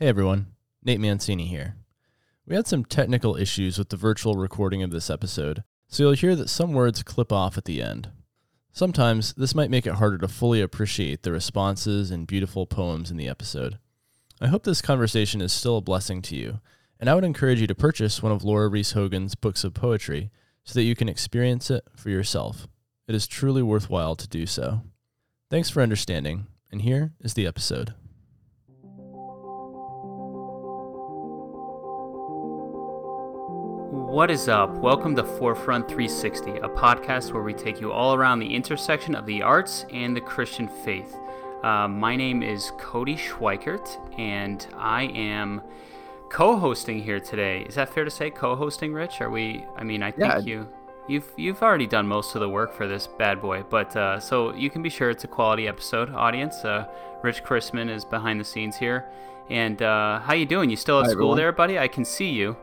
Hey everyone, Nate Mancini here. We had some technical issues with the virtual recording of this episode, so you'll hear that some words clip off at the end. Sometimes this might make it harder to fully appreciate the responses and beautiful poems in the episode. I hope this conversation is still a blessing to you, and I would encourage you to purchase one of Laura Reece Hogan's books of poetry so that you can experience it for yourself. It is truly worthwhile to do so. Thanks for understanding, and here is the episode. What is up? Welcome to Forefront 360, a podcast where we take you all around the intersection of the arts and the Christian faith. Uh, my name is Cody Schweikert, and I am co-hosting here today. Is that fair to say? Co-hosting, Rich? Are we? I mean, I think Yeah. you. You've, you've already done most of the work for this bad boy, but uh, so you can be sure it's a quality episode, audience. Uh, Rich Chrisman is behind the scenes here, and uh, how you doing? You still at Hi, school everyone. there, buddy? I can see you.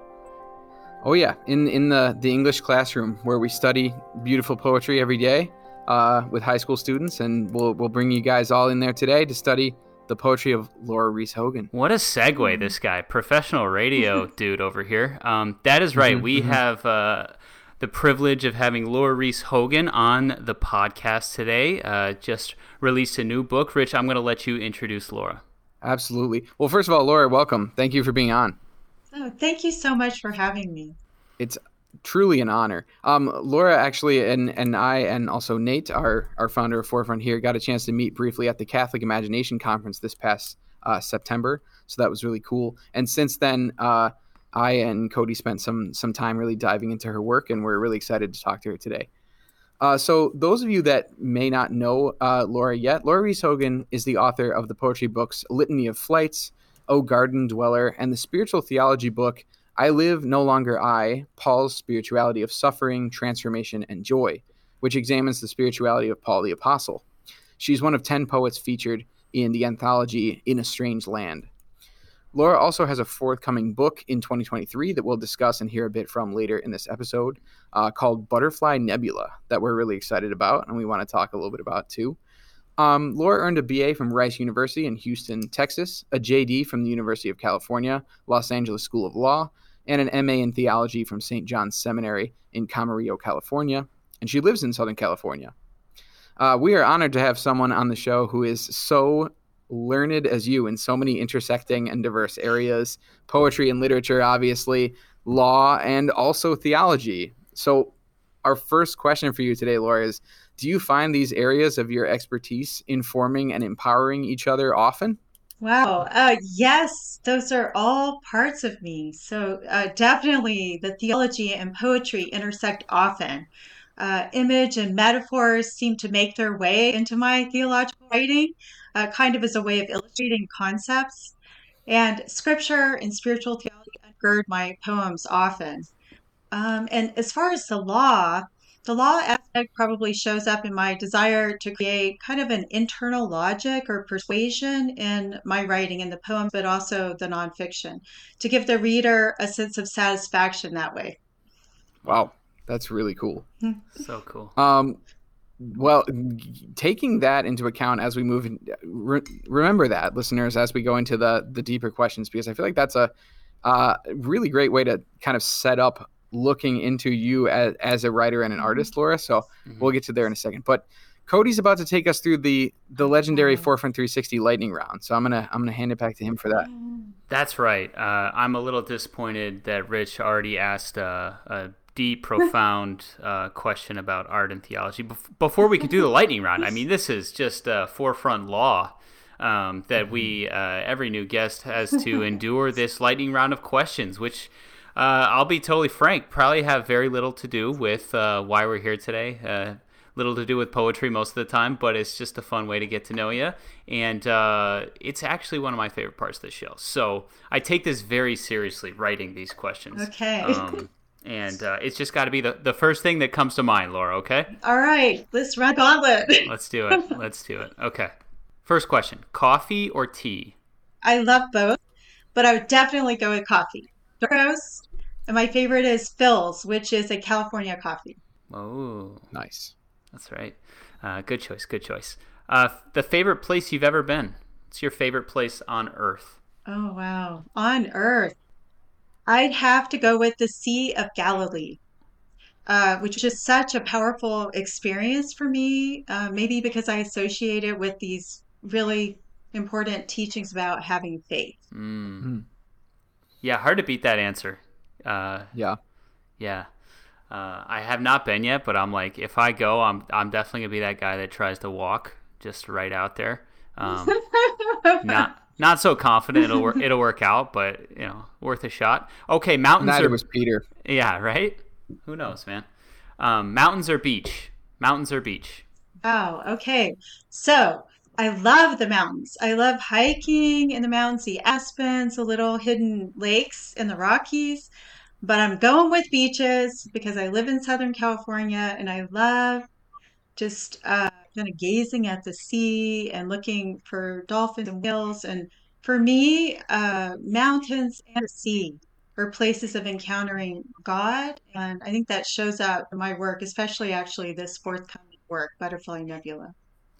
Oh yeah, in in the the English classroom where we study beautiful poetry every day uh, with high school students, and we'll we'll bring you guys all in there today to study the poetry of Laura Reece Hogan. What a segue, this guy, professional radio dude over here. Um, that is right. Mhm, we mhm. have uh, the privilege of having Laura Reece Hogan on the podcast today. Uh, just released a new book. Rich, I'm going to let you introduce Laura. Absolutely. Well, first of all, Laura, welcome. Thank you for being on. Oh, thank you so much for having me. It's truly an honor. Um, Laura actually and and I and also Nate, our our founder of Forefront here, got a chance to meet briefly at the Catholic Imagination Conference this past uh, September. So that was really cool. And since then, uh, I and Cody spent some some time really diving into her work, and we're really excited to talk to her today. Uh, so, those of you that may not know uh, Laura yet, Laura Reece Hogan is the author of the poetry books Litany of Flights, O Garden Dweller, and the spiritual theology book I Live No Longer I Paul's Spirituality of Suffering, Transformation, and Joy, which examines the spirituality of Paul the Apostle. She's one of 10 poets featured in the anthology In a Strange Land. Laura also has a forthcoming book in 2023 that we'll discuss and hear a bit from later in this episode uh, called Butterfly Nebula that we're really excited about and we want to talk a little bit about too. Um, Laura earned a BA from Rice University in Houston, Texas, a JD from the University of California, Los Angeles School of Law, and an MA in theology from St. John's Seminary in Camarillo, California. And she lives in Southern California. Uh, we are honored to have someone on the show who is so learned as you in so many intersecting and diverse areas poetry and literature, obviously, law, and also theology. So, our first question for you today, Laura, is do you find these areas of your expertise informing and empowering each other often? Wow. Uh, yes, those are all parts of me. So uh, definitely the theology and poetry intersect often. Uh, image and metaphors seem to make their way into my theological writing, uh, kind of as a way of illustrating concepts. And scripture and spiritual theology undergird my poems often. Um, and as far as the law, the law aspect probably shows up in my desire to create kind of an internal logic or persuasion in my writing in the poems, but also the nonfiction, to give the reader a sense of satisfaction that way. Wow, that's really cool. So cool. Um, well, taking that into account as we move, in, re- remember that, listeners, as we go into the the deeper questions, because I feel like that's a uh, really great way to kind of set up looking into you as, as a writer and an artist, Laura. So Mhm. we'll get to there in a second. But Cody's about to take us through the the legendary Forefront 360 lightning round. So I'm gonna I'm gonna hand it back to him for that. That's right. Uh, I'm a little disappointed that Rich already asked uh, a deep, profound uh, question about art and theology bef- before we could do the lightning round. I mean, this is just uh, forefront law um, that we, uh, every new guest has to endure this lightning round of questions, which uh, I'll be totally frank, probably have very little to do with uh, why we're here today. Uh, little to do with poetry most of the time, but it's just a fun way to get to know you. And uh, it's actually one of my favorite parts of the show. So I take this very seriously, writing these questions. Okay. Um, and uh, it's just got to be the, the first thing that comes to mind, Laura, okay? All right, let's run gauntlet. Let's do it. Let's do it. Okay. First question coffee or tea? I love both, but I would definitely go with coffee. Dark roast, and my favorite is Philz, which is a California coffee. Oh, Nice. that's right. Uh, good choice. Good choice. Uh, the favorite place you've ever been? What's your favorite place on earth? Oh, wow. On Earth, I'd have to go with the Sea of Galilee, uh, which is just such a powerful experience for me. Uh, maybe because I associate it with these really important teachings about having faith. Mm. Yeah, hard to beat that answer. Uh, Yeah. yeah. Uh, I have not been yet, but I'm like, if I go, I'm I'm definitely gonna be that guy that tries to walk just right out there. Um, not not so confident it'll work it'll work out, but you know, worth a shot. Okay, mountains Neither are was Peter. yeah, right. Who knows, man? Um, mountains or beach? Mountains or beach? Oh, okay. So I love the mountains. I love hiking in the mountains, the aspens, the little hidden lakes in the Rockies. But I'm going with beaches because I live in Southern California and I love just uh, kind of gazing at the sea and looking for dolphins and whales. And for me, uh, mountains and the sea are places of encountering God. And I think that shows up in my work, especially actually this forthcoming work, Butterfly Nebula.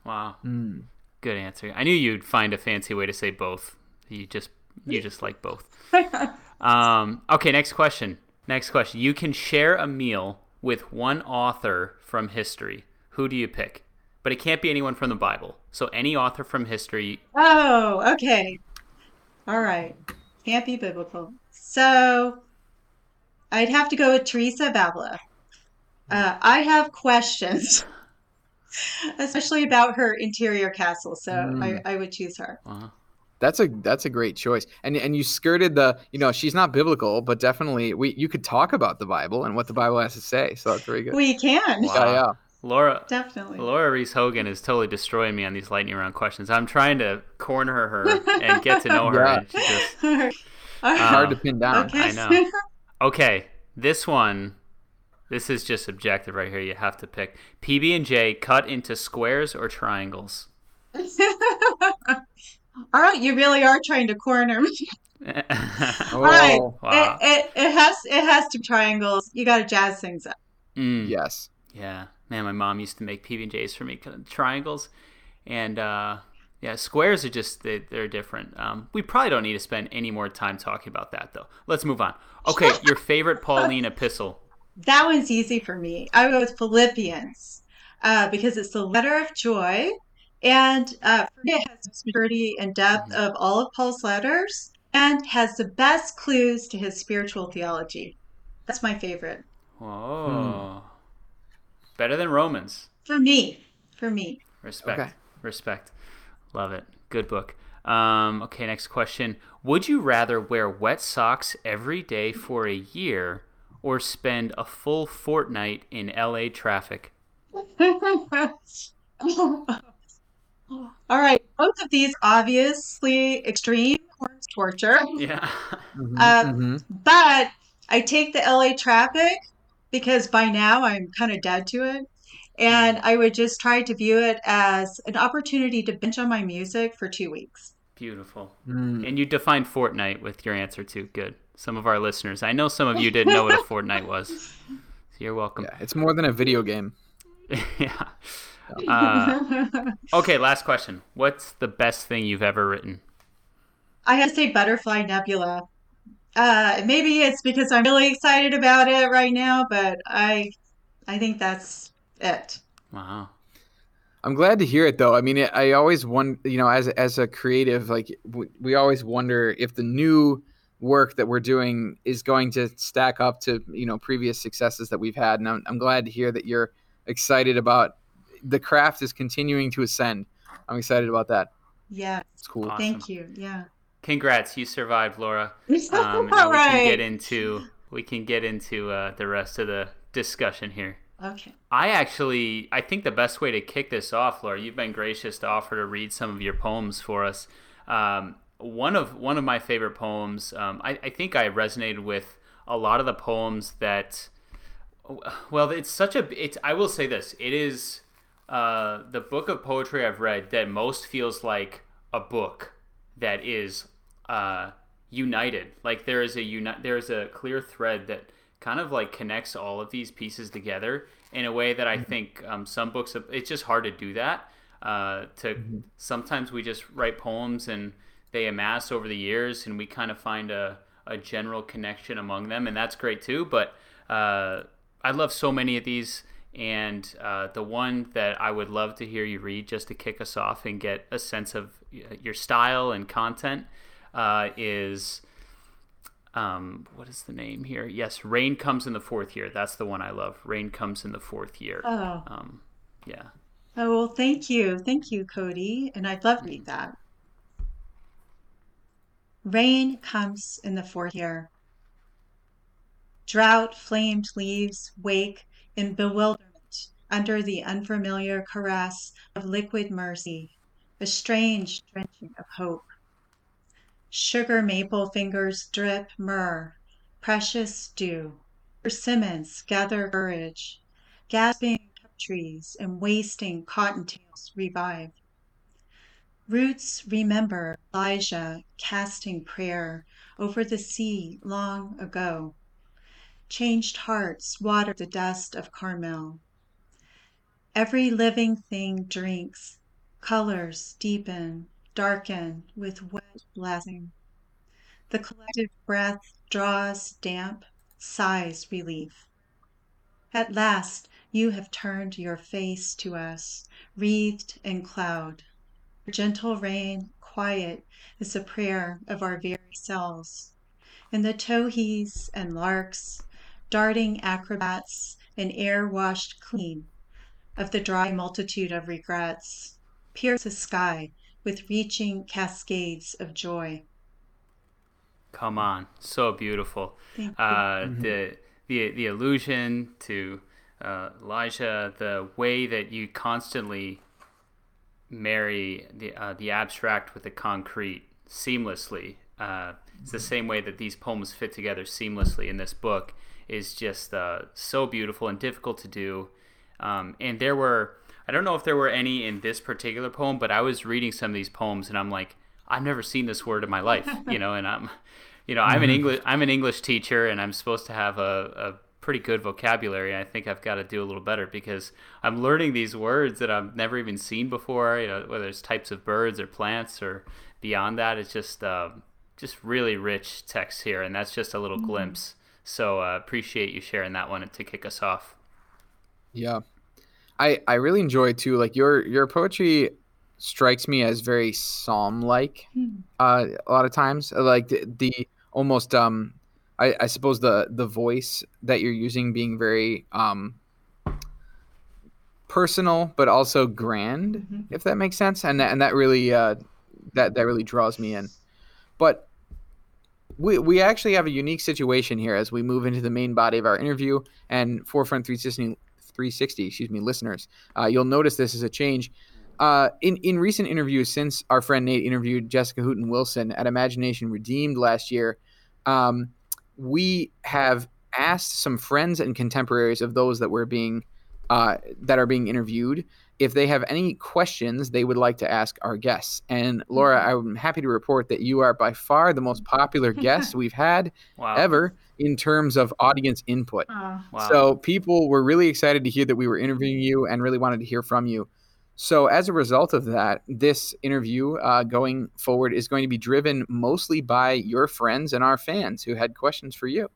Wow, Hmm. Good answer. I knew you'd find a fancy way to say both. You just you just like both. Um, okay, next question. Next question. You can share a meal with one author from history. Who do you pick? But it can't be anyone from the Bible. So any author from history. Oh, okay. All right. Can't be biblical. So I'd have to go with Teresa Avila. Uh, I have questions, especially about her interior castle, so Mm. I, I would choose her. Uh, That's a that's a great choice. And and you skirted the you know she's not biblical, but definitely we you could talk about the Bible and what the Bible has to say. So that's very good. We can, Wow. Yeah, yeah. Laura. definitely. Laura Reece Hogan is totally destroying me on these lightning round questions. I'm trying to corner her and get to know her, Yeah. and she just All right. Hard to Um, pin down. Okay. I know. Okay, this one, this is just objective right here. You have to pick PB and J cut into squares or triangles. All right, you really are trying to corner me. Oh, All right, Wow. it, it, it has it has to be triangles. You got to jazz things up. Mm, yes. yeah, man, my mom used to make PB and J's for me, kind of triangles, and uh, yeah, squares are just they, they're different. Um, we probably don't need to spend any more time talking about that though. Let's move on. Okay, your favorite Pauline epistle. That one's easy for me. I would go with Philippians uh, because it's the letter of joy, and uh, for me, it has the maturity and depth of all of Paul's letters, and has the best clues to his spiritual theology. That's my favorite Whoa, better than Romans. for me. For me, Respect. Okay. Respect. Love it. Good book. Um, okay, next question. Would you rather wear wet socks every day for a year or spend a full fortnight in LA traffic? All right, both of these obviously extreme forms torture, Yeah. Mhm, Uh, mhm. but I take the LA traffic because by now I'm kind of dead to it. And I would just try to view it as an opportunity to binge on my music for two weeks. Beautiful. Mm. And you defined fortnight with your answer too. Good. Some of our listeners, I know some of you didn't know what a fortnight was. So you're welcome. Yeah, it's more than a video game. yeah. Uh, okay, last question. What's the best thing you've ever written? I have to say Butterfly Nebula. Uh, maybe it's because I'm really excited about it right now, but I, I think that's it. Wow. I'm glad to hear it though. I mean, I always wonder, you know, as as a creative, like we, we always wonder if the new work that we're doing is going to stack up to you know previous successes that we've had. And I'm, I'm glad to hear that you're excited about the craft is continuing to ascend. I'm excited about that. Yeah, It's cool. Awesome. thank you. Yeah. Congrats, you survived, Laura. All Um, now we can get into we can get into uh, the rest of the discussion here. Okay. I actually I think the best way to kick this off, Laura, you've been gracious to offer to read some of your poems for us. Um, one of one of my favorite poems. Um, I, I think I resonated with a lot of the poems that. Well, it's such a. It's. I will say this. It is uh, the book of poetry I've read that most feels like a book that is uh, united. Like there is a uni- There is a clear thread that kind of like connects all of these pieces together in a way that I think um, some books. It's just hard to do that. Uh, to sometimes we just write poems and they amass over the years, and we kind of find a, a general connection among them, and that's great too. But uh, I love so many of these, and uh, the one that I would love to hear you read just to kick us off and get a sense of your style and content uh, is. Um, what is the name here? Yes, Rain Comes in the Fourth Year. That's the one I love. Rain Comes in the Fourth Year. Oh. Um, yeah. Oh, well, thank you. Thank you, Cody. And I'd love to read that. Rain comes in the fourth year. Drought flamed leaves wake in bewilderment under the unfamiliar caress of liquid mercy, a strange drenching of hope. Sugar maple fingers drip myrrh, precious dew. Persimmons gather courage, gasping trees and wasting cottontails revive. Roots remember Elijah casting prayer over the sea long ago. Changed hearts water the dust of Carmel. Every living thing drinks, colors deepen, darken with wet blessing. The collective breath draws damp, sighs relief. At last you have turned your face to us, wreathed in cloud. Gentle rain, quiet is the prayer of our very selves. And the towhees and larks, darting acrobats in air washed clean of the dry multitude of regrets, pierce the sky with reaching cascades of joy. Come on, so beautiful. Thank Uh, Mm-hmm. The the the allusion to uh, Elijah, the way that you constantly marry the uh, the abstract with the concrete seamlessly. Uh, it's the same way that these poems fit together seamlessly in this book is just uh, so beautiful and difficult to do. Um, and there were I don't know if there were any in this particular poem, but I was reading some of these poems and I'm like, I've never seen this word in my life, you know, and I'm you know, I'm an English I'm an English teacher and I'm supposed to have a, a pretty good vocabulary. I think I've got to do a little better because I'm learning these words that I've never even seen before. You know, whether it's types of birds or plants or beyond that, it's just um, just really rich text here, and that's just a little glimpse. So uh, appreciate you sharing that one to kick us off. Yeah. I I really enjoy too like your your poetry strikes me as very psalm like uh a lot of times like the, the almost um I, I suppose the the voice that you're using being very um personal but also grand Mhm. if that makes sense. And that, and that really uh that that really draws me in. But we, we actually have a unique situation here as we move into the main body of our interview. And forefront 360 360 excuse me listeners uh, you'll notice this is a change. Uh, in in recent interviews since our friend Nate interviewed Jessica Hooten Wilson at Imagination Redeemed last year, um, we have asked some friends and contemporaries of those that were being uh, that are being interviewed if they have any questions they would like to ask our guests. And Laura, I'm happy to report that you are by far the most popular guest we've had Wow. ever in terms of audience input. Oh, Wow. So people were really excited to hear that we were interviewing you and really wanted to hear from you. So as a result of that, this interview uh, going forward is going to be driven mostly by your friends and our fans who had questions for you.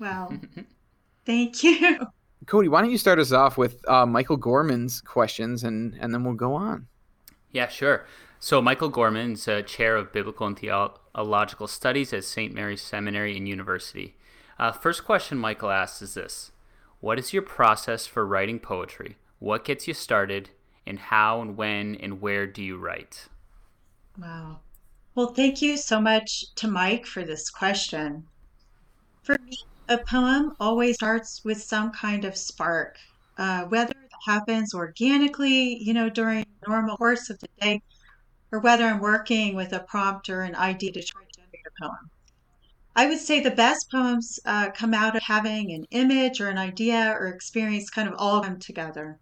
wow. Thank you. Cody, why don't you start us off with uh, Michael Gorman's questions, and and then we'll go on. Yeah, sure. So Michael Gorman's uh, chair of biblical and theological studies at St. Mary's Seminary and University. Uh, first question Michael asks is this: What is your process for writing poetry? What gets you started, and how and when and where do you write? Wow. Well, thank you so much to Mike for this question. For me, a poem always starts with some kind of spark, uh, whether it happens organically, you know, during the normal course of the day, or whether I'm working with a prompt or an idea to try to generate a poem. I would say the best poems uh, come out of having an image or an idea or experience kind of all come together.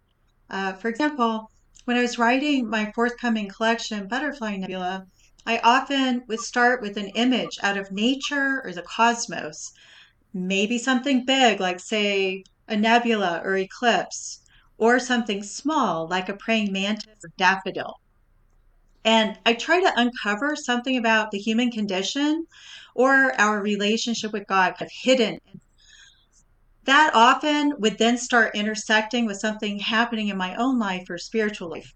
Uh, for example, when I was writing my forthcoming collection, Butterfly Nebula, I often would start with an image out of nature or the cosmos, maybe something big, like, say, a nebula or eclipse, or something small, like a praying mantis or daffodil. And I try to uncover something about the human condition or our relationship with God, kind of hidden. That often would then start intersecting with something happening in my own life or spiritual life.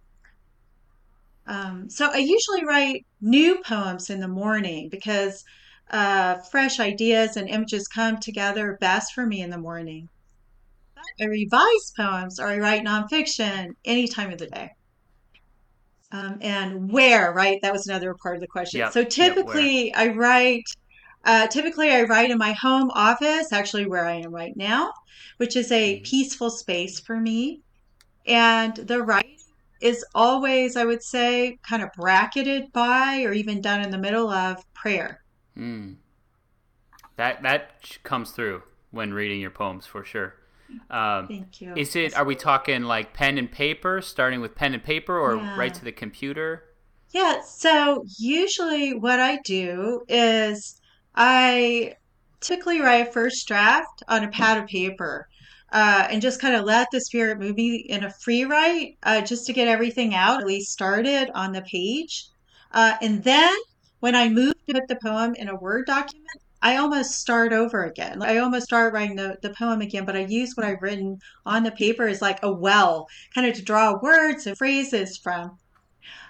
Um, so I usually write new poems in the morning because uh, fresh ideas and images come together best for me in the morning. I revise poems or I write nonfiction any time of the day. Um, and where, right? That was another part of the question. Yep, so yep, typically, I write. Uh, typically, I write in my home office, actually where I am right now, which is a Mhm. peaceful space for me. And the writing is always, I would say, kind of bracketed by or even done in the middle of prayer. Mm. That that comes through when reading your poems for sure. Um, Thank you. is it? Are we talking like pen and paper, starting with pen and paper, or Yeah. right to the computer? Yeah, so usually what I do is I typically write a first draft on a pad of paper uh, and just kind of let the spirit move me in a free write uh, just to get everything out, at least started on the page. Uh, and then when I move to put the poem in a Word document, I almost start over again. I almost start writing the, the poem again, but I use what I've written on the paper as like a well, kind of to draw words and phrases from.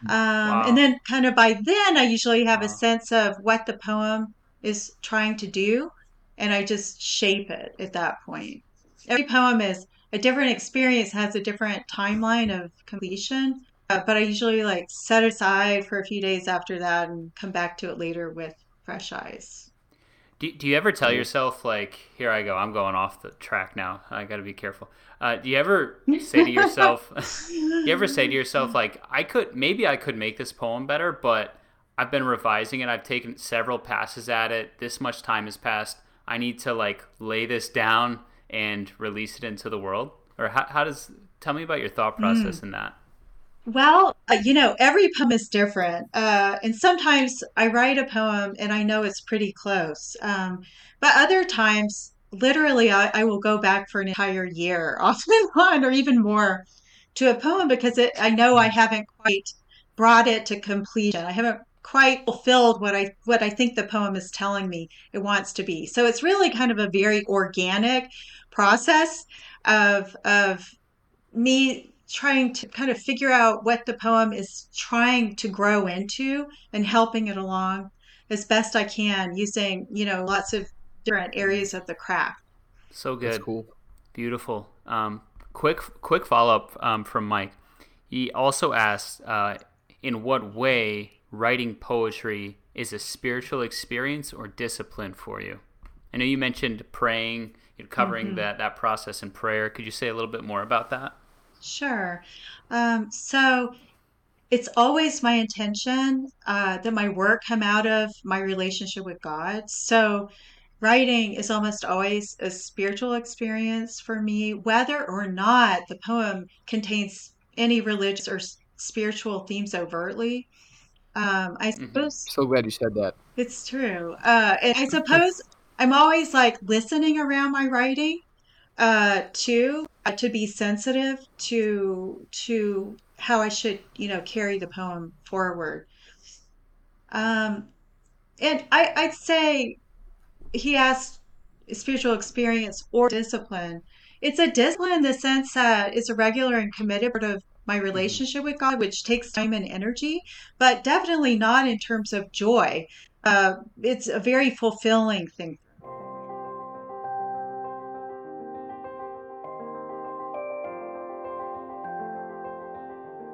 Um, Wow. And then, kind of by then, I usually have a sense of what the poem is trying to do, and I just shape it at that point. Every poem is a different experience, has a different timeline of completion, uh, but I usually like set aside for a few days after that and come back to it later with fresh eyes. Do, do you ever tell yourself like, "Here I go, I'm going off the track now. I got to be careful." Uh, do you ever say to yourself, "Do you ever say to yourself like, I could maybe I could make this poem better, but I've been revising it. I've taken several passes at it. This much time has passed. I need to like lay this down and release it into the world." Or how, how does tell me about your thought process in that? Well, uh, you know, every poem is different. Uh, and sometimes I write a poem and I know it's pretty close. Um, but other times, literally, I, I will go back for an entire year, often and on, or even more, to a poem because it, I know I haven't quite brought it to completion. I haven't quite fulfilled what I what I think the poem is telling me it wants to be. So it's really kind of a very organic process of of me trying to kind of figure out what the poem is trying to grow into and helping it along as best I can using, you know, lots of different areas of the craft. So That's good. cool. Beautiful. Um, quick, quick follow up um, from Mike. He also asked, uh, in what way writing poetry is a spiritual experience or discipline for you? I know you mentioned praying, you know, covering that that process in prayer. Could you say a little bit more about that? Sure. Um, so it's always my intention uh, that my work come out of my relationship with God. So writing is almost always a spiritual experience for me, whether or not the poem contains any religious or spiritual themes overtly. Um, I Mhm. suppose So glad you said that. it's true. Uh, and I suppose I'm always like listening around my writing uh, too, uh, to be sensitive to to how I should, you know, carry the poem forward. Um, and I, I'd say he asked spiritual experience or discipline. It's a discipline in the sense that it's a regular and committed part of my relationship with God, which takes time and energy, but definitely not in terms of joy. Uh, it's a very fulfilling thing.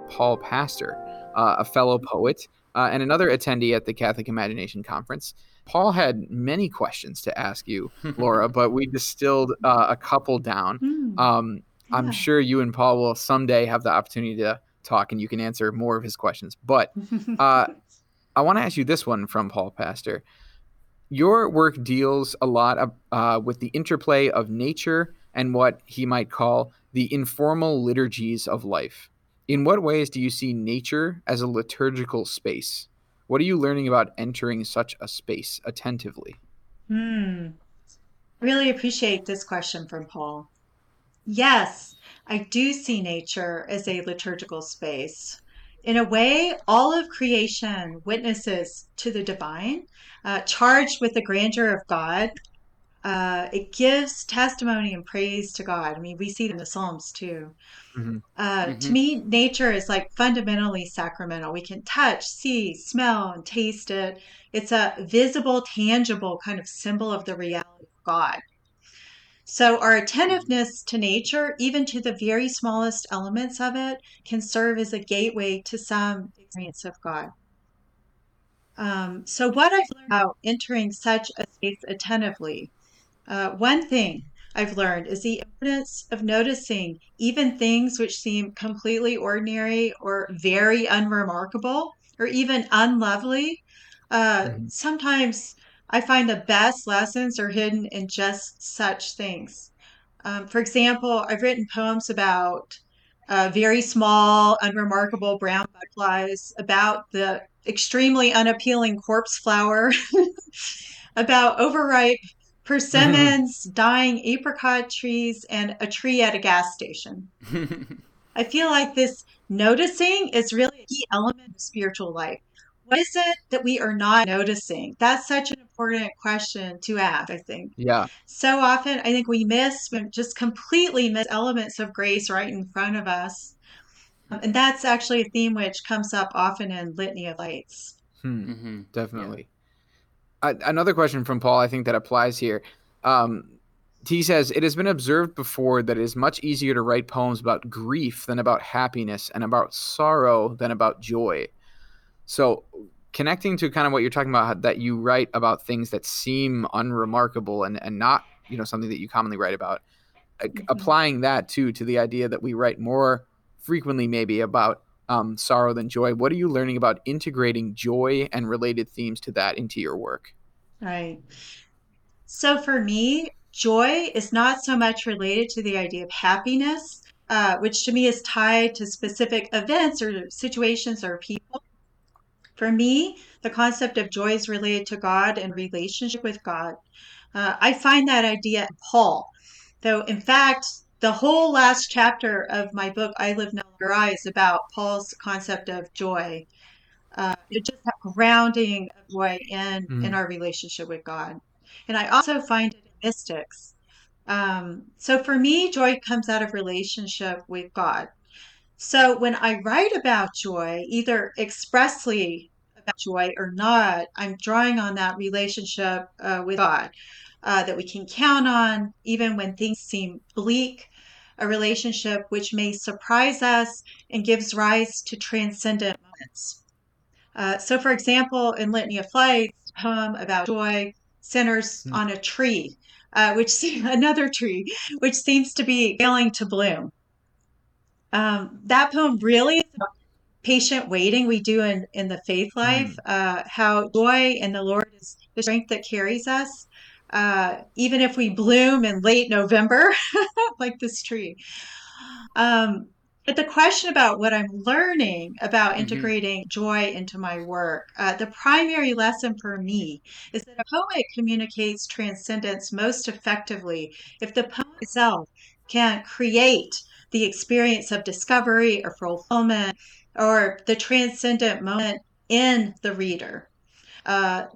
Paul Pastor, uh, a fellow poet uh, and another attendee at the Catholic Imagination Conference. Paul had many questions to ask you, Laura, but we distilled uh, a couple down. Hmm, Um, I'm sure you and Paul will someday have the opportunity to talk and you can answer more of his questions. But uh, I want to ask you this one from Paul Pastor. Your work deals a lot uh, with the interplay of nature and what he might call the informal liturgies of life. In what ways do you see nature as a liturgical space? What are you learning about entering such a space attentively? Hmm. Really appreciate this question from Paul. Yes, I do see nature as a liturgical space. In a way, all of creation witnesses to the divine, uh, charged with the grandeur of God. Uh, it gives testimony and praise to God. I mean, we see it in the Psalms too. Mhm. Uh, To Mhm. me, nature is like fundamentally sacramental. We can touch, see, smell, and taste it. It's a visible, tangible kind of symbol of the reality of God. So, our attentiveness to nature, even to the very smallest elements of it, can serve as a gateway to some experience of God. Um, so, what I've learned about entering such a space attentively, uh, one thing I've learned is the importance of noticing even things which seem completely ordinary or very unremarkable or even unlovely. Uh, Mhm. sometimes I find the best lessons are hidden in just such things. Um, for example, I've written poems about uh, very small, unremarkable brown butterflies, about the extremely unappealing corpse flower, about overripe persimmons, dying apricot trees, and a tree at a gas station. I feel like this noticing is really a key element of spiritual life. What is it that we are not noticing? That's such an important question to ask, I think. Yeah. So often, I think we miss, we just completely miss elements of grace right in front of us. Um, and that's actually a theme which comes up often in Litany of Flights. Hmm. hmm Definitely. A another question from Paul, I think that applies here. Um, he says, It has been observed before that it is much easier to write poems about grief than about happiness, and about sorrow than about joy. So, connecting to kind of what you're talking about that you write about things that seem unremarkable and, and not, you know, something that you commonly write about, Mhm. applying that too to the idea that we write more frequently, maybe about um, sorrow than joy. What are you learning about integrating joy and related themes to that into your work? Right. So for me, joy is not so much related to the idea of happiness, uh, which to me is tied to specific events or situations or people. For me, the concept of joy is related to God and relationship with God. Uh, I find that idea in Paul, though, in fact, the whole last chapter of my book, I Live No Longer I, is about Paul's concept of joy. Uh, it's just that grounding of joy in, in Mm. our relationship with God. And I also find it in mystics. Um, so for me, joy comes out of relationship with God. So when I write about joy, either expressly about joy or not, I'm drawing on that relationship uh, with God uh, that we can count on, even when things seem bleak, a relationship which may surprise us and gives rise to transcendent moments. Uh, so, for example, in Litany of Flights, a poem about joy centers Hmm. on a tree, uh, which se- another tree, which seems to be failing to bloom. Um, that poem really is about patient waiting we do in, in the faith life, uh, how joy in the Lord is the strength that carries us, uh, even if we bloom in late November, like this tree. Um, but the question about what I'm learning about Mhm. integrating joy into my work, uh, the primary lesson for me is that a poet communicates transcendence most effectively if the poem itself can create the experience of discovery or fulfillment or the transcendent moment in the reader. Uh,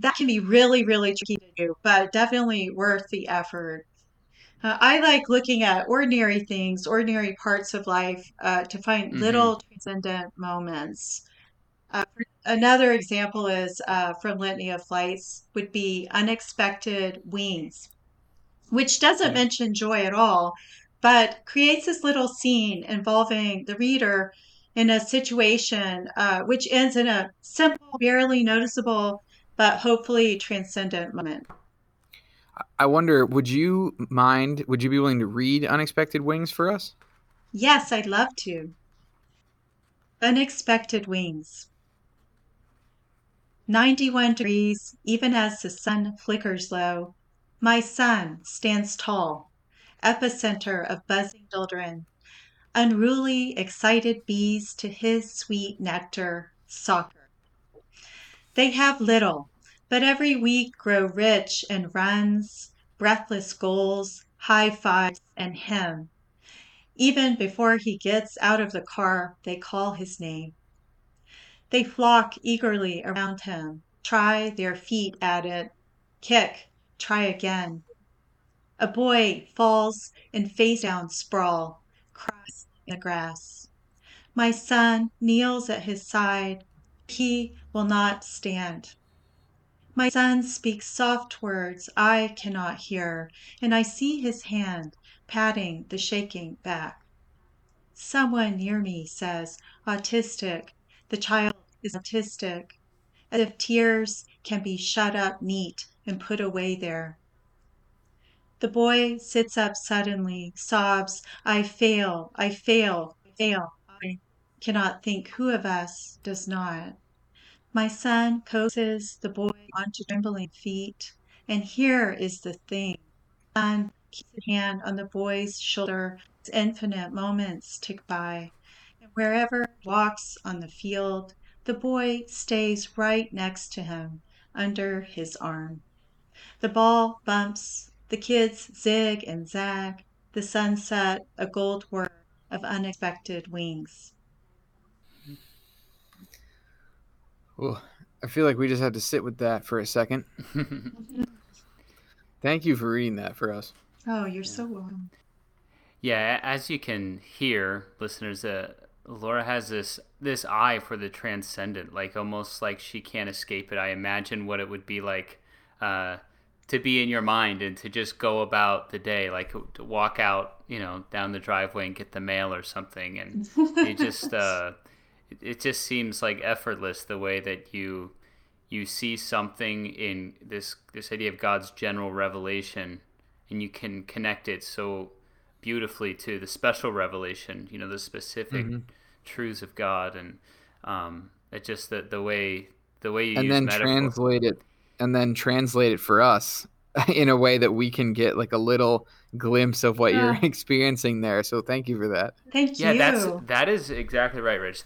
that can be really, really tricky to do, but definitely worth the effort. Uh, I like looking at ordinary things, ordinary parts of life, uh, to find Mhm. little transcendent moments. Uh, another example is uh, from Litany of Flights would be unexpected wings, which doesn't Yeah. mention joy at all, but creates this little scene involving the reader in a situation uh, which ends in a simple, barely noticeable, but hopefully transcendent moment. I wonder, would you mind, would you be willing to read Unexpected Wings for us? Yes, I'd love to. Unexpected wings. 91 degrees, even as the sun flickers low. My son stands tall, epicenter of buzzing children, unruly, excited bees to his sweet nectar, soccer. They have little, but every week grow rich in runs, breathless goals, high fives, and him. Even before he gets out of the car, they call his name. They flock eagerly around him, try their feet at it, kick, try again. A boy falls and face down sprawl, cross in the grass. My son kneels at his side. He will not stand. My son speaks soft words I cannot hear, and I see his hand patting the shaking back. Someone near me says, autistic. The child is autistic, as if tears can be shut up neat and put away there. The boy sits up suddenly, sobs, I fail, I fail, fail. I cannot think who of us does not. My son coaxes the boy onto trembling feet, and here is the thing. Son keeps a hand on the boy's shoulder as infinite moments tick by, and wherever he walks on the field, the boy stays right next to him, under his arm. The ball bumps, the kids zig and zag, the sunset a gold whir of unexpected wings. Ooh, I feel like we just had to sit with that for a second. Thank you for reading that for us. Oh, you're so welcome. Yeah, as you can hear, listeners, uh, Laura has this this eye for the transcendent, like almost like she can't escape it. I imagine what it would be like uh, to be in your mind and to just go about the day, like to walk out, you know, down the driveway and get the mail or something, and you just uh, it, it just seems like effortless the way that you you see something in this this idea of God's general revelation, and you can connect it so beautifully to the special revelation, you know, the specific Mm-hmm. truths of God, and um, it just the the way the way you and then metaphor. translate it and then translate it for us in a way that we can get like a little glimpse of what you're experiencing there. So thank you for that. Thank yeah, you. Yeah, that's that is exactly right, Rich.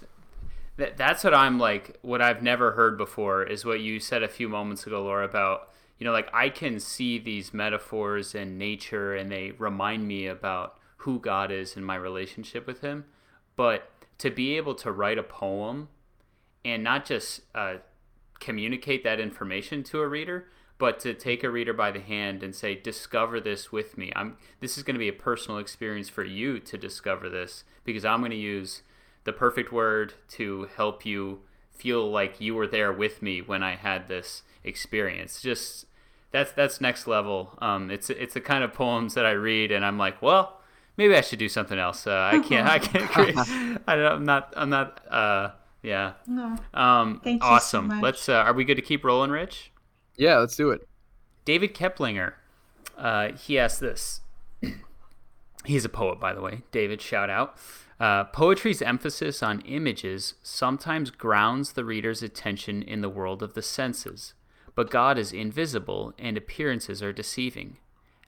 That that's what I'm like. What I've never heard before is what you said a few moments ago, Laura, about you know, like I can see these metaphors in nature, and they remind me about who God is and my relationship with Him. But to be able to write a poem and not just uh, communicate that information to a reader, but to take a reader by the hand and say, "Discover this with me." I'm. This is going to be a personal experience for you to discover this because I'm going to use the perfect word to help you feel like you were there with me when I had this experience. Just that's that's next level. Um, it's it's the kind of poems that I read and I'm like, well, maybe I should do something else. Uh, I can't. I can't. Create, I don't, I'm not. I'm not. Uh, yeah. No. Um, Thank you so awesome. much. Let's. Uh, are we good to keep rolling, Rich? Yeah, let's do it. David Keplinger. Uh, he asked this. He's a poet, by the way. David, shout out. Uh, poetry's emphasis on images sometimes grounds the reader's attention in the world of the senses, but God is invisible and appearances are deceiving.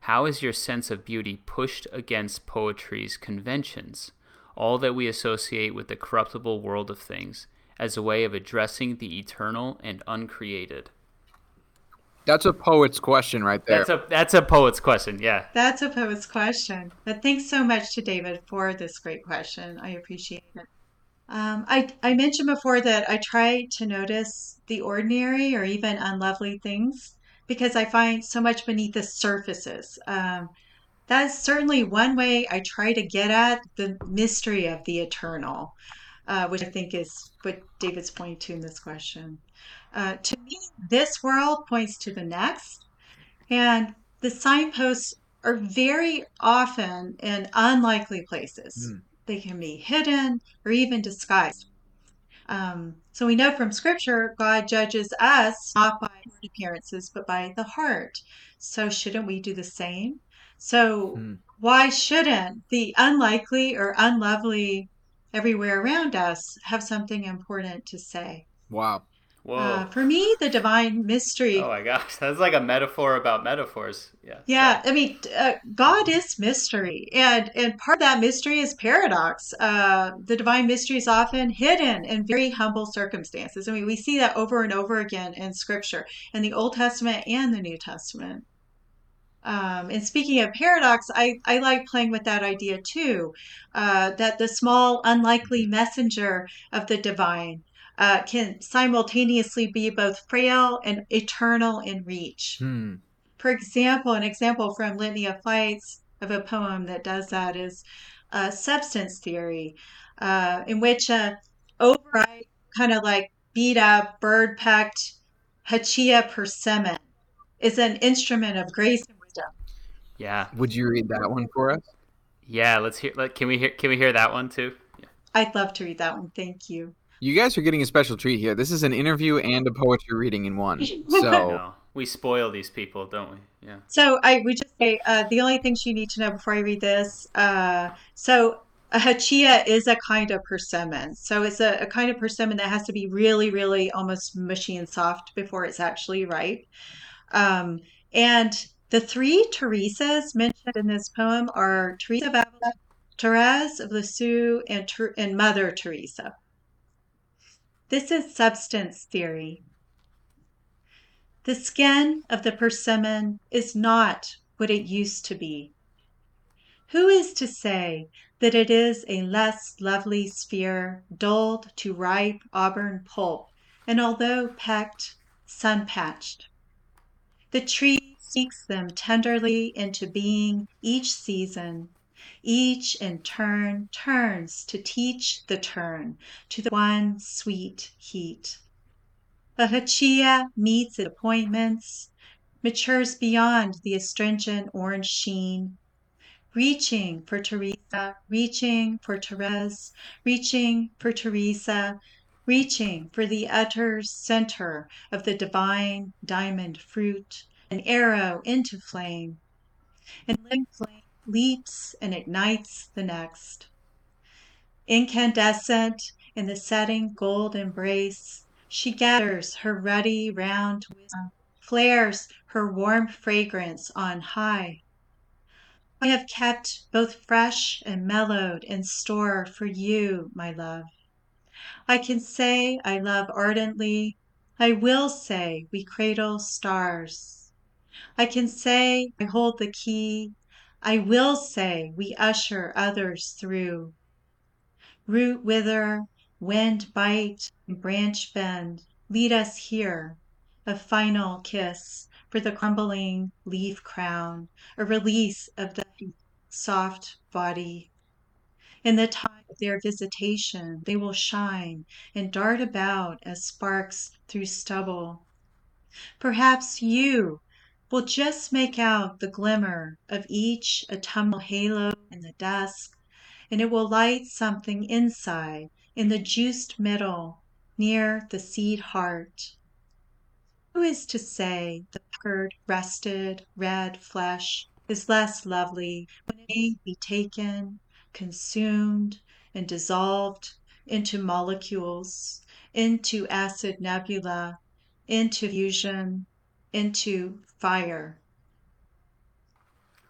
How is your sense of beauty pushed against poetry's conventions, all that we associate with the corruptible world of things, as a way of addressing the eternal and uncreated? That's a poet's question right there. That's a that's a poet's question. Yeah. That's a poet's question. But thanks so much to David for this great question. I appreciate it. Um, I, I mentioned before that I try to notice the ordinary or even unlovely things because I find so much beneath the surfaces. Um, that's certainly one way I try to get at the mystery of the eternal, uh, which I think is what David's pointing to in this question. Uh, to me, this world points to the next, and the signposts are very often in unlikely places. Hmm. They can be hidden or even disguised. Um, so we know from Scripture, God judges us not by appearances, but by the heart. So shouldn't we do the same? So Hmm. why shouldn't the unlikely or unlovely everywhere around us have something important to say? wow. Whoa. Uh, for me, the divine mystery. oh my gosh, that's like a metaphor about metaphors. Yeah. Yeah, I mean, uh, God is mystery, and and part of that mystery is paradox. Uh, the divine mystery is often hidden in very humble circumstances. I mean, we see that over and over again in Scripture, in the Old Testament and the New Testament. Um, and speaking of paradox, I, I like playing with that idea too, uh, that the small, unlikely messenger of the divine uh, can simultaneously be both frail and eternal in reach. Hmm. For example, an example from Litany of Flights of a poem that does that is uh, Substance Theory, uh, in which a overripe, kind of like beat up, bird pecked Hachiya persimmon is an instrument of grace. Yeah. Would you read that one for us? Yeah, let's hear. Let, can we hear? Can we hear that one too? I'd love to read that one. Thank you. You guys are getting a special treat here. This is an interview and a poetry reading in one. So. We spoil these people, don't we? Yeah. So I would just say uh, the only things you need to know before I read this. Uh, so a Hachiya is a kind of persimmon. So it's a, a kind of persimmon that has to be really, really almost mushy and soft before it's actually ripe. Um, and the three Teresas mentioned in this poem are Teresa of Avila, Therese of Lisieux, and, Ter- and Mother Teresa. This is substance theory. The skin of the persimmon is not what it used to be. Who is to say that it is a less lovely sphere, dulled to ripe auburn pulp, and although pecked, sun patched? The tree seeks them tenderly into being each season. Each in turn turns to teach the turn to the one sweet heat. A Hachiya meets its appointments, matures beyond the astringent orange sheen, reaching for Teresa, reaching for Therese, reaching for Teresa, reaching for the utter center of the divine diamond fruit, an arrow into flame, and flame leaps and ignites the next. Incandescent in the setting gold embrace, she gathers her ruddy round wisdom, flares her warm fragrance on high. I have kept both fresh and mellowed in store for you, my love. I can say I love ardently. I will say we cradle stars. I can say I hold the key. I will say we usher others through. Root wither, wind bite, branch bend. Lead us here. A final kiss for the crumbling leaf crown, a release of the soft body. In the time of their visitation, they will shine and dart about as sparks through stubble. Perhaps you will just make out the glimmer of each autumnal halo in the dusk, and it will light something inside in the juiced middle near the seed heart. Who is to say the puckered, rested, red flesh is less lovely when it may be taken, consumed, and dissolved into molecules, into acid nebula, into fusion, into fire?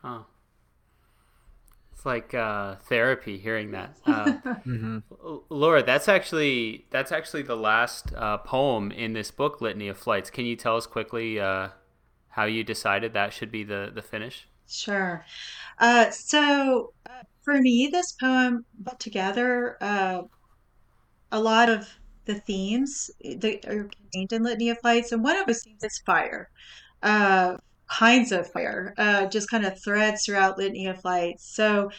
Huh. It's like uh, therapy hearing that. Uh, mhm. Laura, that's actually that's actually the last uh, poem in this book, Litany of Flights. Can you tell us quickly uh, how you decided that should be the the finish? Sure. Uh, so uh, for me, this poem put together uh, a lot of the themes that are contained in Litany of Flights, and one of those themes is fire. Uh, kinds of fire, uh, just kind of threads throughout Litany of Flights. So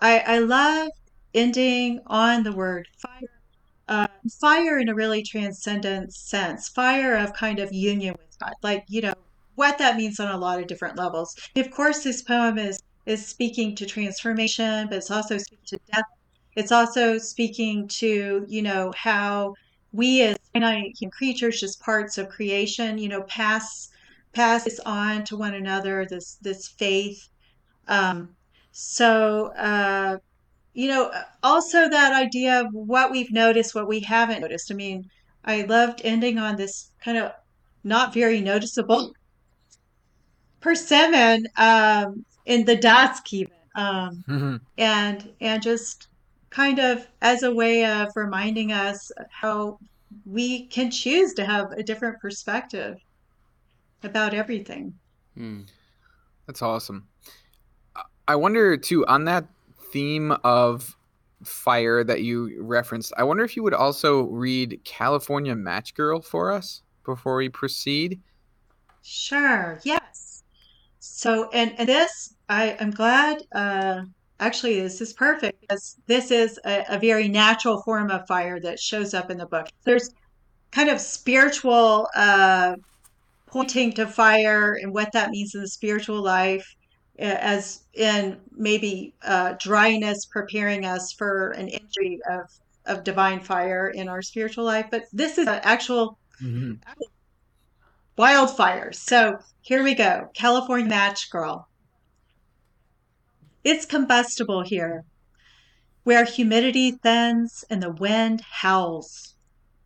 I, I love ending on the word fire. Uh, fire in a really transcendent sense, fire of kind of union with God, like, you know, what that means on a lot of different levels. Of course, this poem is is speaking to transformation, but it's also speaking to death. It's also speaking to, you know, how we as finite human creatures, just parts of creation, you know, pass pass this on to one another, this this faith. Um, so uh, you know, also that idea of what we've noticed, what we haven't noticed. I mean, I loved ending on this kind of not very noticeable persimmon um, in the dusk even um, Mhm. and and just kind of as a way of reminding us how we can choose to have a different perspective about everything Hmm. That's awesome. I- wonder too on that theme of fire that you referenced, I wonder if you would also read California Match Girl for us before we proceed. Sure. Yes. So, and, and this, I, I'm glad, uh, actually, this is perfect because this is a, a very natural form of fire that shows up in the book. There's kind of spiritual uh, pointing to fire and what that means in the spiritual life as in maybe uh, dryness preparing us for an entry of, of divine fire in our spiritual life but this is an actual mm-hmm. wildfire so here we go california match girl it's combustible here where humidity thins and the wind howls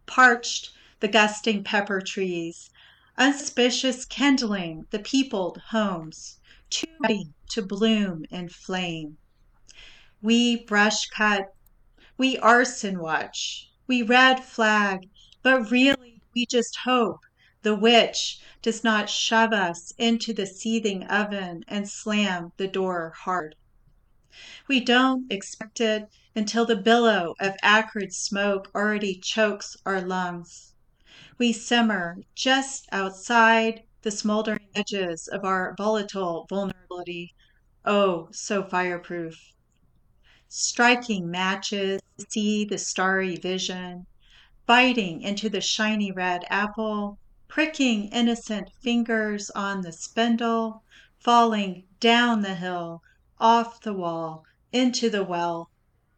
parched the gusting pepper trees unsuspicious kindling the peopled homes too ready to bloom and flame. We brush cut, we arson watch, we red flag, but really we just hope the witch does not shove us into the seething oven and slam the door hard. We don't expect it until the billow of acrid smoke already chokes our lungs. We simmer just outside the smoldering edges of our volatile vulnerability, oh, so fireproof. Striking matches see the starry vision, biting into the shiny red apple, pricking innocent fingers on the spindle, falling down the hill, off the wall, into the well,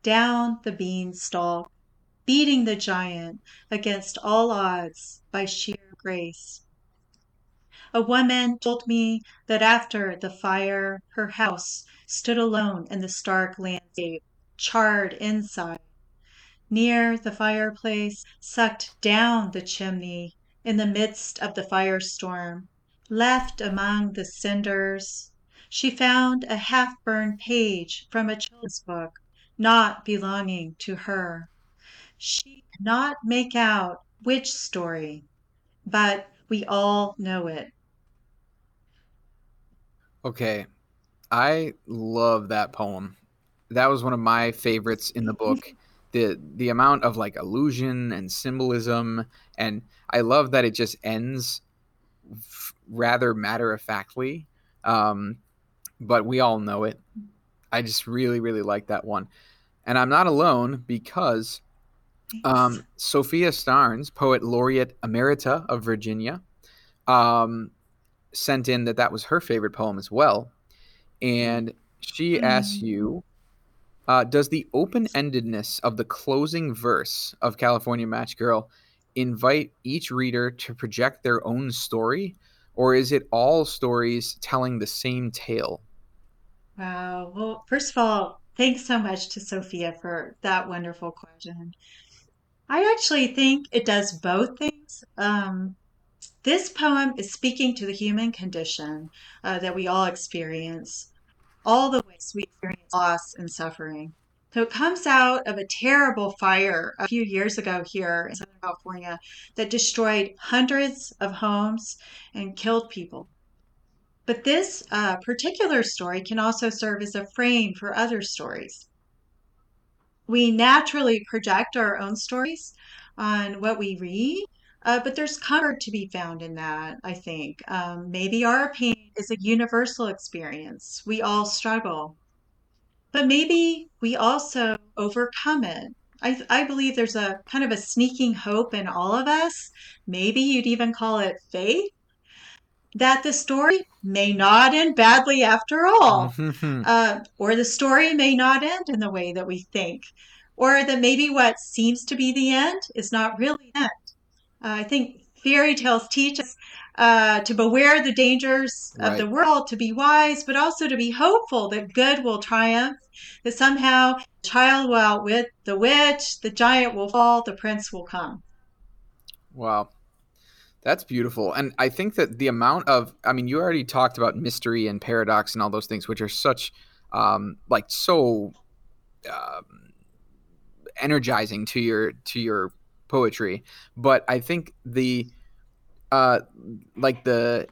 down the beanstalk, beating the giant against all odds by sheer grace. A woman told me that after the fire her house stood alone in the stark landscape, charred inside. Near the fireplace, sucked down the chimney in the midst of the firestorm, left among the cinders, she found a half burned page from a children's book not belonging to her. She could not make out which story, but we all know it. Okay. I love that poem. That was one of my favorites in the book. The the amount of like illusion and symbolism and I love that it just ends f- rather matter of factly. Um, but we all know it. I just really really like that one. And I'm not alone because um, Sofia Starnes, poet laureate emerita of Virginia, um, sent in that that was her favorite poem as well. And she mm. asks you uh, Does the open endedness of the closing verse of California Match Girl invite each reader to project their own story, or is it all stories telling the same tale? Wow. Well, first of all, thanks so much to Sofia for that wonderful question. I actually think it does both things. Um, this poem is speaking to the human condition uh, that we all experience, all the ways we experience loss and suffering. So it comes out of a terrible fire a few years ago here in Southern California that destroyed hundreds of homes and killed people. But this uh, particular story can also serve as a frame for other stories. We naturally project our own stories on what we read uh, but there's comfort to be found in that, I think. Um, maybe our pain is a universal experience. We all struggle. But maybe we also overcome it. I, I believe there's a kind of a sneaking hope in all of us. Maybe you'd even call it faith that the story may not end badly after all, uh, or the story may not end in the way that we think, or that maybe what seems to be the end is not really the end. Uh, I think fairy tales teach us uh, to beware the dangers right. of the world, to be wise, but also to be hopeful that good will triumph, that somehow the child will outwit the witch, the giant will fall, the prince will come. Wow. That's beautiful. And I think that the amount of, I mean, you already talked about mystery and paradox and all those things, which are such, um, like, so um, energizing to your, to your poetry, but I think the uh like the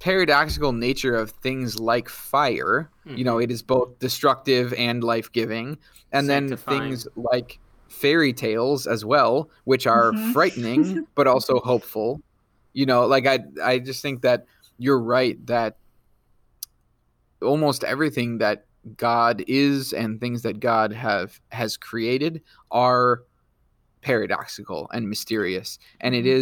paradoxical nature of things like fire. Mm-hmm. You know, it is both destructive and life giving. And Sanctifying. then things like fairy tales as well, which are mm-hmm. frightening but also hopeful. You know, like I I just think that you're right that almost everything that God is and things that God have has created are paradoxical and mysterious. And it mm-hmm.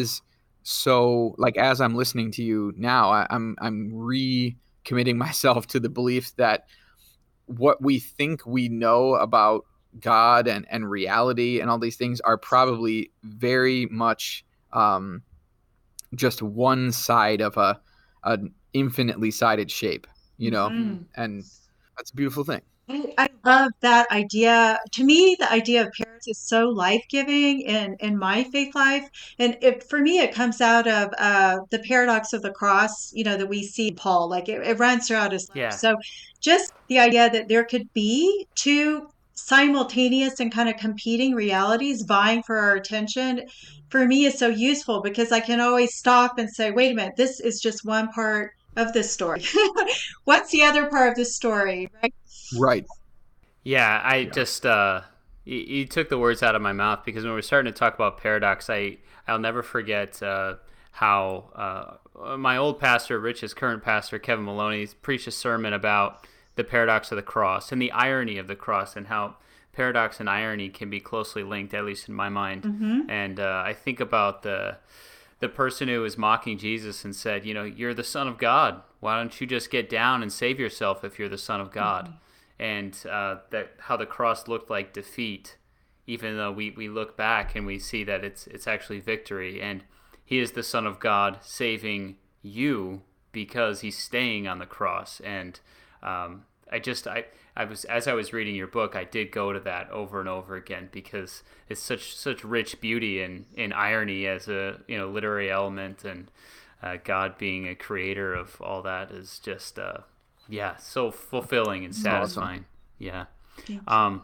so like as I'm listening to you now, I, I'm I'm recommitting myself to the belief that what we think we know about God and, and reality and all these things are probably very much um, just one side of a an infinitely sided shape, you know, mm-hmm. and that's a beautiful thing. I, love that idea. To me, the idea of parents is so life giving in in my faith life, and it, for me, it comes out of uh, the paradox of the cross. You know that we see Paul, like it, it runs throughout his life. Yeah. So, just the idea that there could be two simultaneous and kind of competing realities vying for our attention for me is so useful because I can always stop and say, wait a minute, this is just one part of this story. What's the other part of this story? Right. Right. Yeah, I yeah. just uh you, you, took the words out of my mouth because when we're starting to talk about paradox, I I'll never forget uh, how uh, my old pastor, Rich's current pastor, Kevin Maloney, preached a sermon about the paradox of the cross and the irony of the cross and how paradox and irony can be closely linked, at least in my mind. Mm-hmm. And uh, I think about the the person who was mocking Jesus and said, you know, you're the Son of God. Why don't you just get down and save yourself if you're the Son of God? Mm-hmm. And uh, that how the cross looked like defeat, even though we, we look back and we see that it's it's actually victory. And He is the Son of God, saving you because He's staying on the cross. And um, I just I I was as I was reading your book, I did go to that over and over again because it's such such rich beauty and in irony as a you know literary element and uh, God being a creator of all that is just uh, yeah so fulfilling and satisfying. Awesome. Yeah. Um,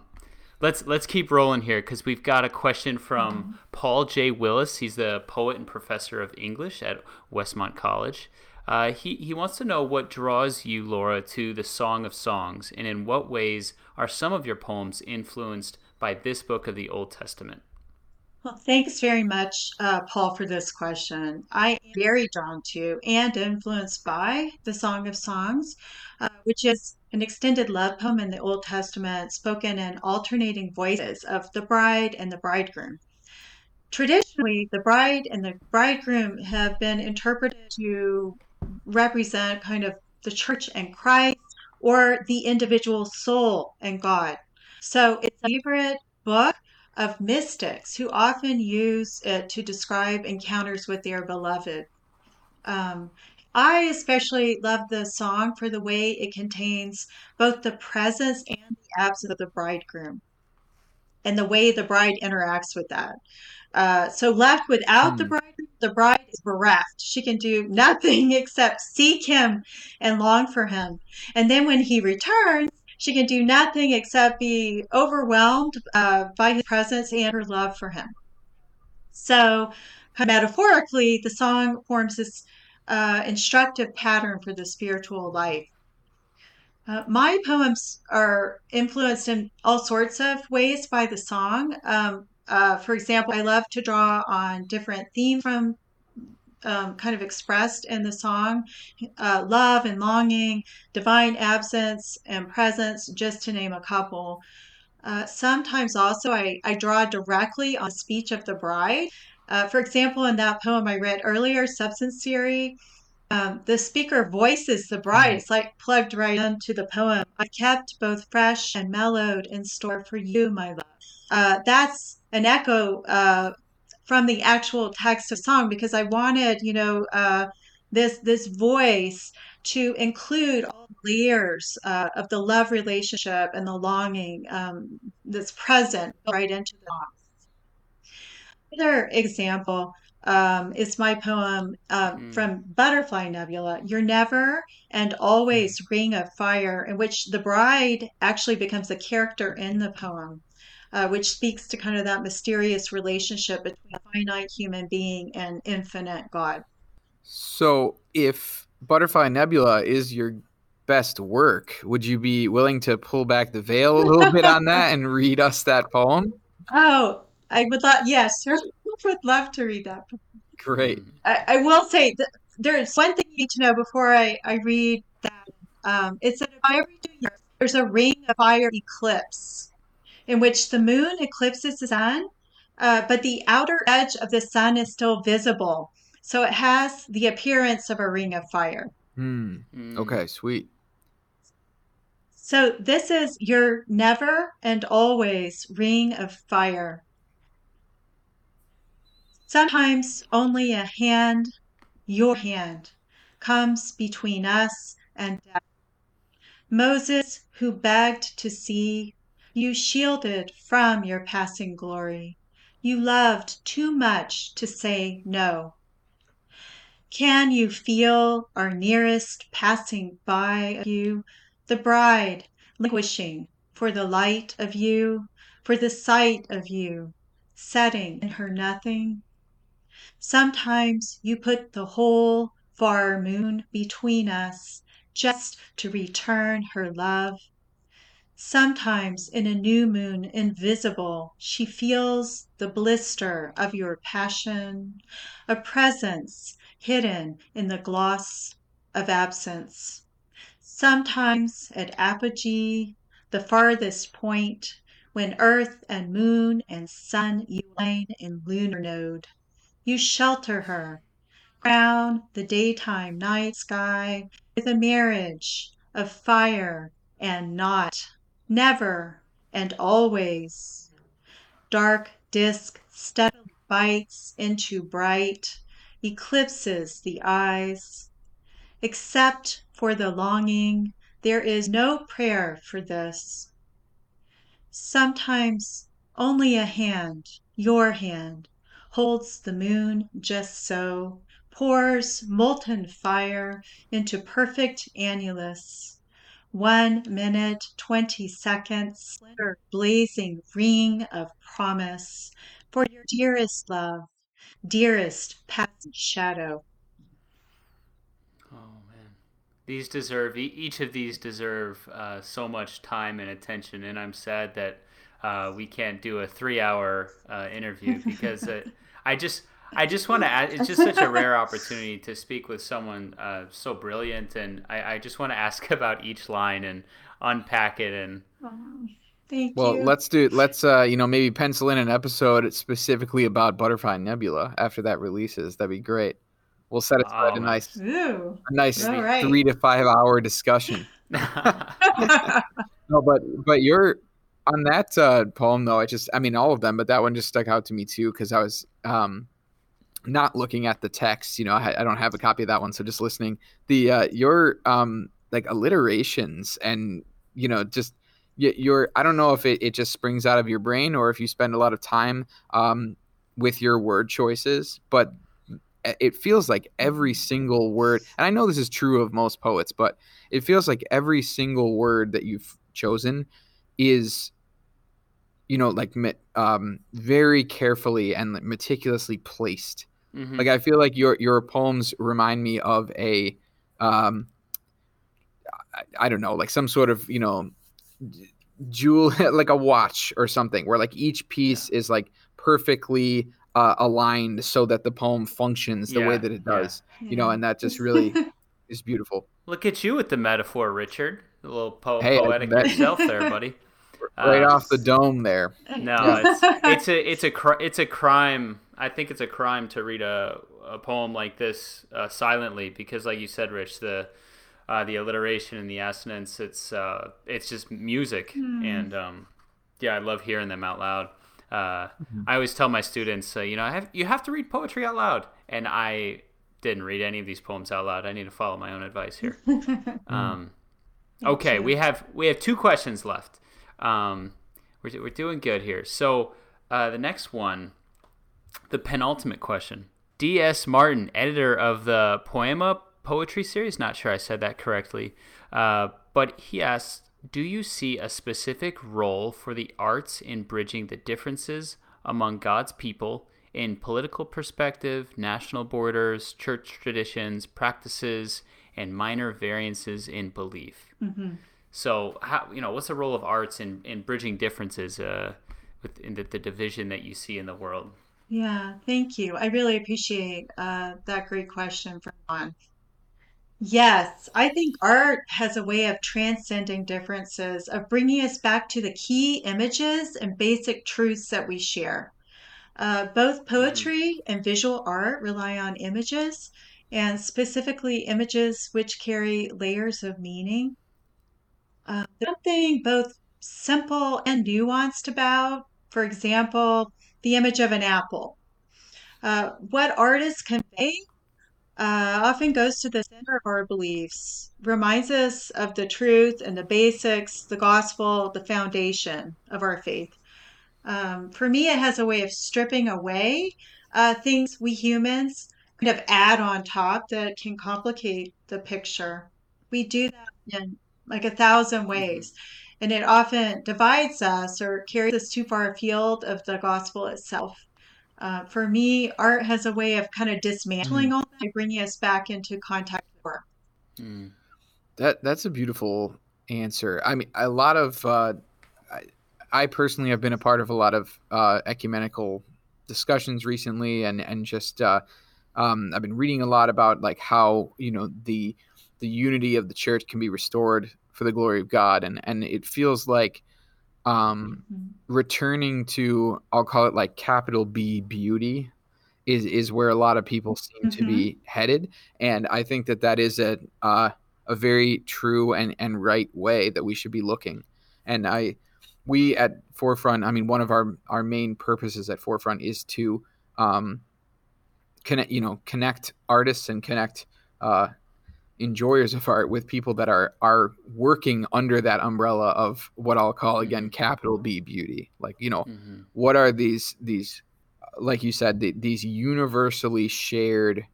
let's let's keep rolling here because we've got a question from mm-hmm. Paul J. Willis. He's the poet and professor of English at Westmont College. Uh, he, he wants to know what draws you, Laura, to the Song of Songs, and in what ways are some of your poems influenced by this book of the Old Testament? Well, thanks very much, uh, Paul, for this question. I am very drawn to and influenced by the Song of Songs, uh, which is an extended love poem in the Old Testament spoken in alternating voices of the bride and the bridegroom. Traditionally, the bride and the bridegroom have been interpreted to represent kind of the church and Christ or the individual soul and God. So it's a favorite book of mystics who often use it to describe encounters with their beloved. Um, I especially love the song for the way it contains both the presence and the absence of the bridegroom and the way the bride interacts with that. Uh, so left without hmm. the bride, the bride is bereft. She can do nothing except seek him and long for him. And then when he returns, she can do nothing except be overwhelmed uh, by his presence and her love for him. So, metaphorically, the song forms this uh, instructive pattern for the spiritual life. Uh, my poems are influenced in all sorts of ways by the song. Um, uh, for example, I love to draw on different themes from um, kind of expressed in the song uh, love and longing, divine absence and presence, just to name a couple. Uh, sometimes also I, I draw directly on speech of the bride. Uh, for example, in that poem I read earlier, Substance Theory, um, the speaker voices the bride. Mm-hmm. It's like plugged right into the poem. I kept both fresh and mellowed in store for you, my love. Uh, that's an echo uh, from the actual text of song because I wanted, you know, uh, this this voice to include all layers uh, of the love relationship and the longing um, that's present right into the song. Another example um, is my poem uh, mm. from Butterfly Nebula, You're Never and Always mm. Ring of Fire, in which the bride actually becomes a character in the poem uh, which speaks to kind of that mysterious relationship between a finite human being and infinite God. So, if Butterfly Nebula is your best work, would you be willing to pull back the veil a little bit on that and read us that poem? Oh, I would love, yes, would love to read that. Great. I, I will say that there's one thing you need to know before I, I read that. Um, it's that every two years, there's a ring of fire eclipse in which the moon eclipses the sun, uh, but the outer edge of the sun is still visible. So it has the appearance of a ring of fire. Hmm. Okay, sweet. So this is your never and always ring of fire. Sometimes only a hand, your hand, comes between us and death. Moses, who begged to see, you shielded from your passing glory. You loved too much to say no. Can you feel our nearest passing by you, the bride languishing for the light of you, for the sight of you, setting in her nothing? Sometimes you put the whole far moon between us just to return her love. Sometimes in a new moon invisible she feels the blister of your passion, a presence hidden in the gloss of absence. Sometimes at apogee, the farthest point, when earth and moon and sun unite in lunar node, you shelter her, crown the daytime night sky with a marriage of fire and not, never and always. Dark disk steadily bites into bright, eclipses the eyes. Except for the longing, there is no prayer for this. Sometimes only a hand, your hand, holds the moon just so, pours molten fire into perfect annulus. One minute, twenty seconds, blazing ring of promise for your dearest love, dearest past shadow. Oh man, these deserve each of these deserve uh, so much time and attention, and I'm sad that uh, we can't do a three-hour uh, interview because it, I just I just want to add. It's just such a rare opportunity to speak with someone uh, so brilliant, and I, I just want to ask about each line and unpack it. And thank well, you. let's do. Let's uh, you know, maybe pencil in an episode specifically about Butterfly Nebula after that releases. That'd be great. We'll set aside Oh, a nice, Ooh. a nice All right. three to five hour discussion. No, but but you're on that uh, poem though. I just, I mean, all of them, but that one just stuck out to me too because I was um, not looking at the text. You know, I, I don't have a copy of that one, so just listening. The uh, your um, like alliterations and you know just your I don't know if it, it just springs out of your brain or if you spend a lot of time um, with your word choices, but it feels like every single word and i know this is true of most poets but it feels like every single word that you've chosen is you know like um, very carefully and meticulously placed Mhm. like i feel like your your poems remind me of a um I, I don't know like some sort of you know jewel like a watch or something where like each piece is like perfectly uh, aligned so that the poem functions the way that it yeah. does you know and that just really is beautiful Look at you with the metaphor, Richard. A little po- Hey, poetic that- yourself there, buddy. Right Uh, off the dome there No, it's it's a it's a cri- it's a crime. I think it's a crime to read a, a poem like this uh, silently because, like you said, Rich, the uh, the alliteration and the assonance, it's uh, it's just music, and um, yeah, I love hearing them out loud. Uh, I always tell my students, uh, you know, I have, you have to read poetry out loud, and I didn't read any of these poems out loud. I need to follow my own advice here. Um, okay, we have we have two questions left. Um, we're, we're doing good here. So uh, the next one, the penultimate question. D.S. Martin, editor of the Poiema poetry series, not sure I said that correctly, uh, but he asks, do you see a specific role for the arts in bridging the differences among God's people in political perspective, national borders, church traditions, practices, and minor variances in belief. Mm-hmm. So, how you know what's the role of arts in, in bridging differences uh, within the, the division that you see in the world? Yeah, thank you. I really appreciate uh, that great question from Juan. Yes, I think art has a way of transcending differences, of bringing us back to the key images and basic truths that we share. Uh, both poetry and visual art rely on images, and specifically images which carry layers of meaning. Uh, something both simple and nuanced about, for example, the image of an apple. Uh, what artists convey uh, often goes to the center of our beliefs, reminds us of the truth and the basics, the gospel, the foundation of our faith. Um, for me, it has a way of stripping away uh, things we humans kind of add on top that can complicate the picture. We do that in like a thousand ways. And it often divides us or carries us too far afield of the gospel itself. Uh, for me, art has a way of kind of dismantling mm. all that, bringing us back into contact with work. Mm. That that's a beautiful answer. I mean, a lot of uh, I, I, personally have been a part of a lot of uh, ecumenical discussions recently, and and just uh, um, I've been reading a lot about like how you know the the unity of the church can be restored for the glory of God, and and it feels like um, mm-hmm. returning to I'll call it like capital B beauty is is where a lot of people seem mm-hmm. to be mm-hmm. headed, and I think that that is a uh, a very true and and right way that we should be looking. And I we at Forefront, I mean, one of our our main purposes at Forefront is to um, connect you know connect artists and connect uh, enjoyers of art with people that are are working under that umbrella of what I'll call again mm-hmm. capital B beauty. Like you know, mm-hmm. what are these these like you said the, these universally shared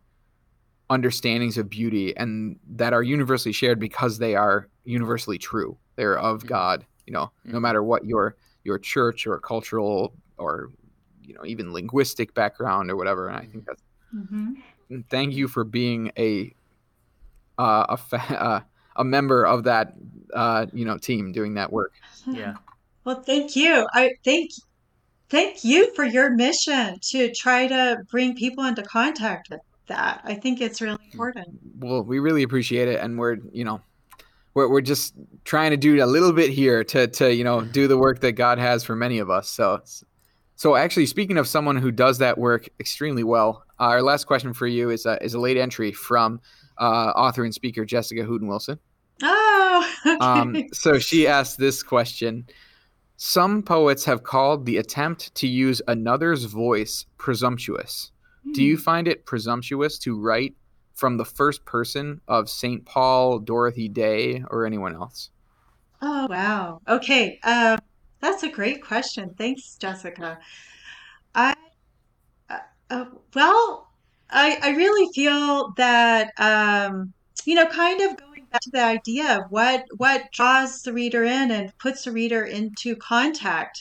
understandings of beauty and that are universally shared because they are universally true. They're of mm-hmm. God. You know, no mm-hmm. matter what your your church or cultural or you know even linguistic background or whatever. And I think that's. Mm-hmm. Thank you for being a uh, a fa- uh, a member of that uh, you know team doing that work. Yeah. Well, thank you. I thank thank you for your mission to try to bring people into contact with that. I think it's really important. Well, we really appreciate it, and we're you know we're we're just trying to do a little bit here to to you know do the work that God has for many of us. So. So actually, speaking of someone who does that work extremely well, our last question for you is a, is a late entry from uh, author and speaker Jessica Hooten Wilson. Oh, okay. um, so she asked this question. Some poets have called the attempt to use another's voice presumptuous. Mm. Do you hmm. find it presumptuous to write from the first person of St. Paul, Dorothy Day, or anyone else? Oh, wow. Okay. Uh, that's a great question. Thanks, Jessica. I, uh, uh, well, I, I really feel that, um, you know, kind of going back to the idea of what, what draws the reader in and puts the reader into contact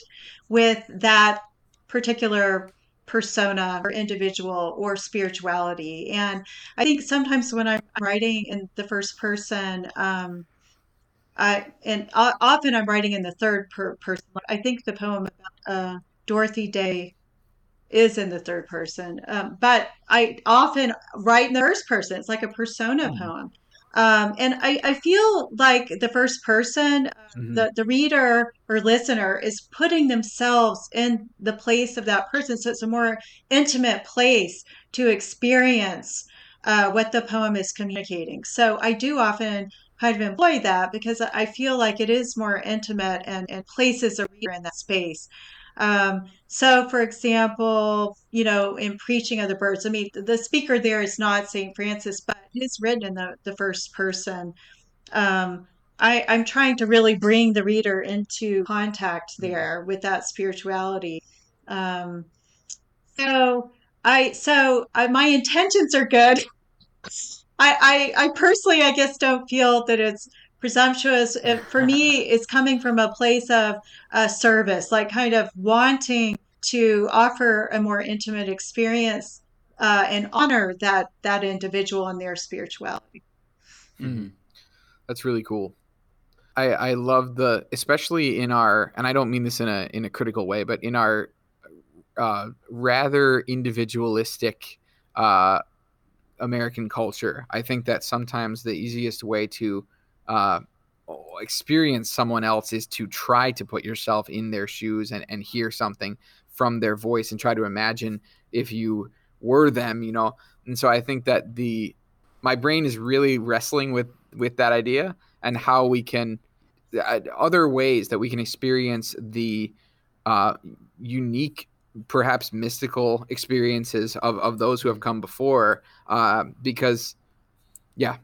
with that particular persona or individual or spirituality. And I think sometimes when I'm writing in the first person, um, I and often I'm writing in the third per- person. I think the poem about uh, Dorothy Day is in the third person. Um, but I often write in the first person. It's like a persona mm-hmm. poem. Um, and I, I, feel like the first person, uh, mm-hmm. the, the reader or listener is putting themselves in the place of that person. So it's a more intimate place to experience uh, what the poem is communicating. So I do often kind of employ that because I feel like it is more intimate and, and places a reader in that space. Um, so, for example, you know, in Preaching of the Birds, I mean, the speaker there is not St. Francis, but it is written in the, the first person. Um, I, I'm trying to really bring the reader into contact mm-hmm. there with that spirituality. Um, so I so I, my intentions are good. I, I I personally I guess don't feel that it's presumptuous for me is coming from a place of uh, service like kind of wanting to offer a more intimate experience uh, and honor that that individual and their spirituality Mm-hmm. That's really cool. I I love the especially in our and I don't mean this in a in a critical way, but in our uh, rather individualistic uh, American culture, I think that sometimes the easiest way to uh, experience someone else is to try to put yourself in their shoes and, and hear something from their voice and try to imagine if you were them, you know. And so I think that the my brain is really wrestling with with that idea and how we can uh, other ways that we can experience the uh, unique perhaps mystical experiences of, of those who have come before uh, because yeah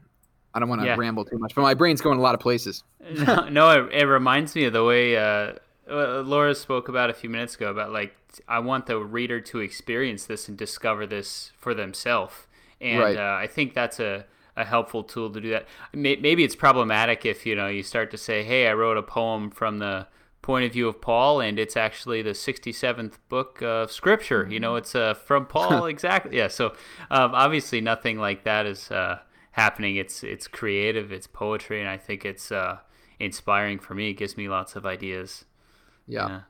i don't want to Yeah. ramble too much but my brain's going a lot of places no, no it, it reminds me of the way uh, uh, Laura spoke about a few minutes ago about like I want the reader to experience this and discover this for themselves, and Right. uh, I think that's a, a helpful tool to do that. Maybe it's problematic if you know you start to say, "Hey, I wrote a poem from the point of view of Paul, and it's actually the sixty-seventh book of Scripture." You know, it's uh, from Paul exactly. Yeah, so um, obviously nothing like that is uh, happening. It's it's creative, it's poetry, and I think it's uh, inspiring for me. It gives me lots of ideas. yeah Yeah.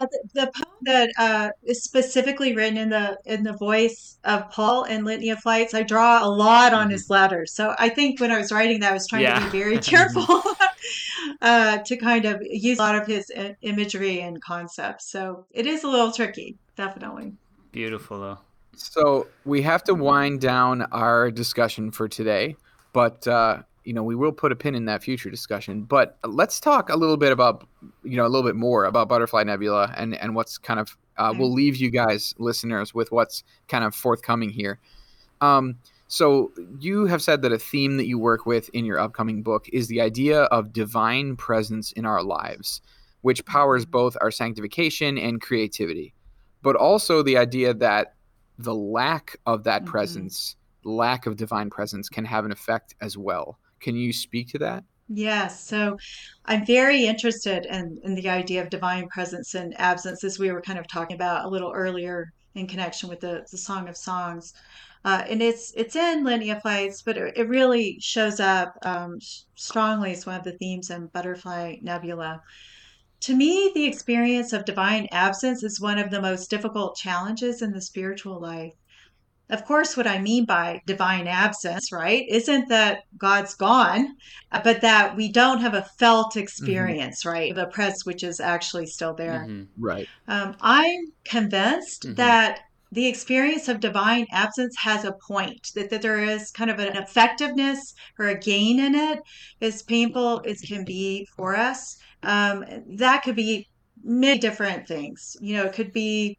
Uh, The, the poem that uh, is specifically written in the in the voice of Paul in Litany of Flights, I draw a lot on his letters. So I think when I was writing that, I was trying Yeah. to be very careful uh, to kind of use a lot of his i- imagery and concepts. So it is a little tricky, definitely. Beautiful though. So we have to wind down our discussion for today but uh, you know we will put a pin in that future discussion. But let's talk a little bit about you know a little bit more about butterfly nebula and and what's kind of uh, we'll leave you guys listeners with what's kind of forthcoming here. Um, so you have said that a theme that you work with in your upcoming book is the idea of divine presence in our lives which powers both our sanctification and creativity but also the idea that the lack of that Mhm. presence lack of divine presence can have an effect as well can you speak to that Yes, so I'm very interested in, in the idea of divine presence and absence, as we were kind of talking about a little earlier in connection with the, the Song of Songs. Uh, and it's it's in of Flights, but it, it really shows up um, strongly as one of the themes in Butterfly Nebula. To me, the experience of divine absence is one of the most difficult challenges in the spiritual life. Of course, what I mean by divine absence, right, isn't that God's gone, but that we don't have a felt experience, right, of a presence which is actually still there. Mhm. right Um, I'm convinced Mhm. that the experience of divine absence has a point, that, that there is kind of an effectiveness or a gain in it, as painful as can be for us. Um, that could be many different things. You know, it could be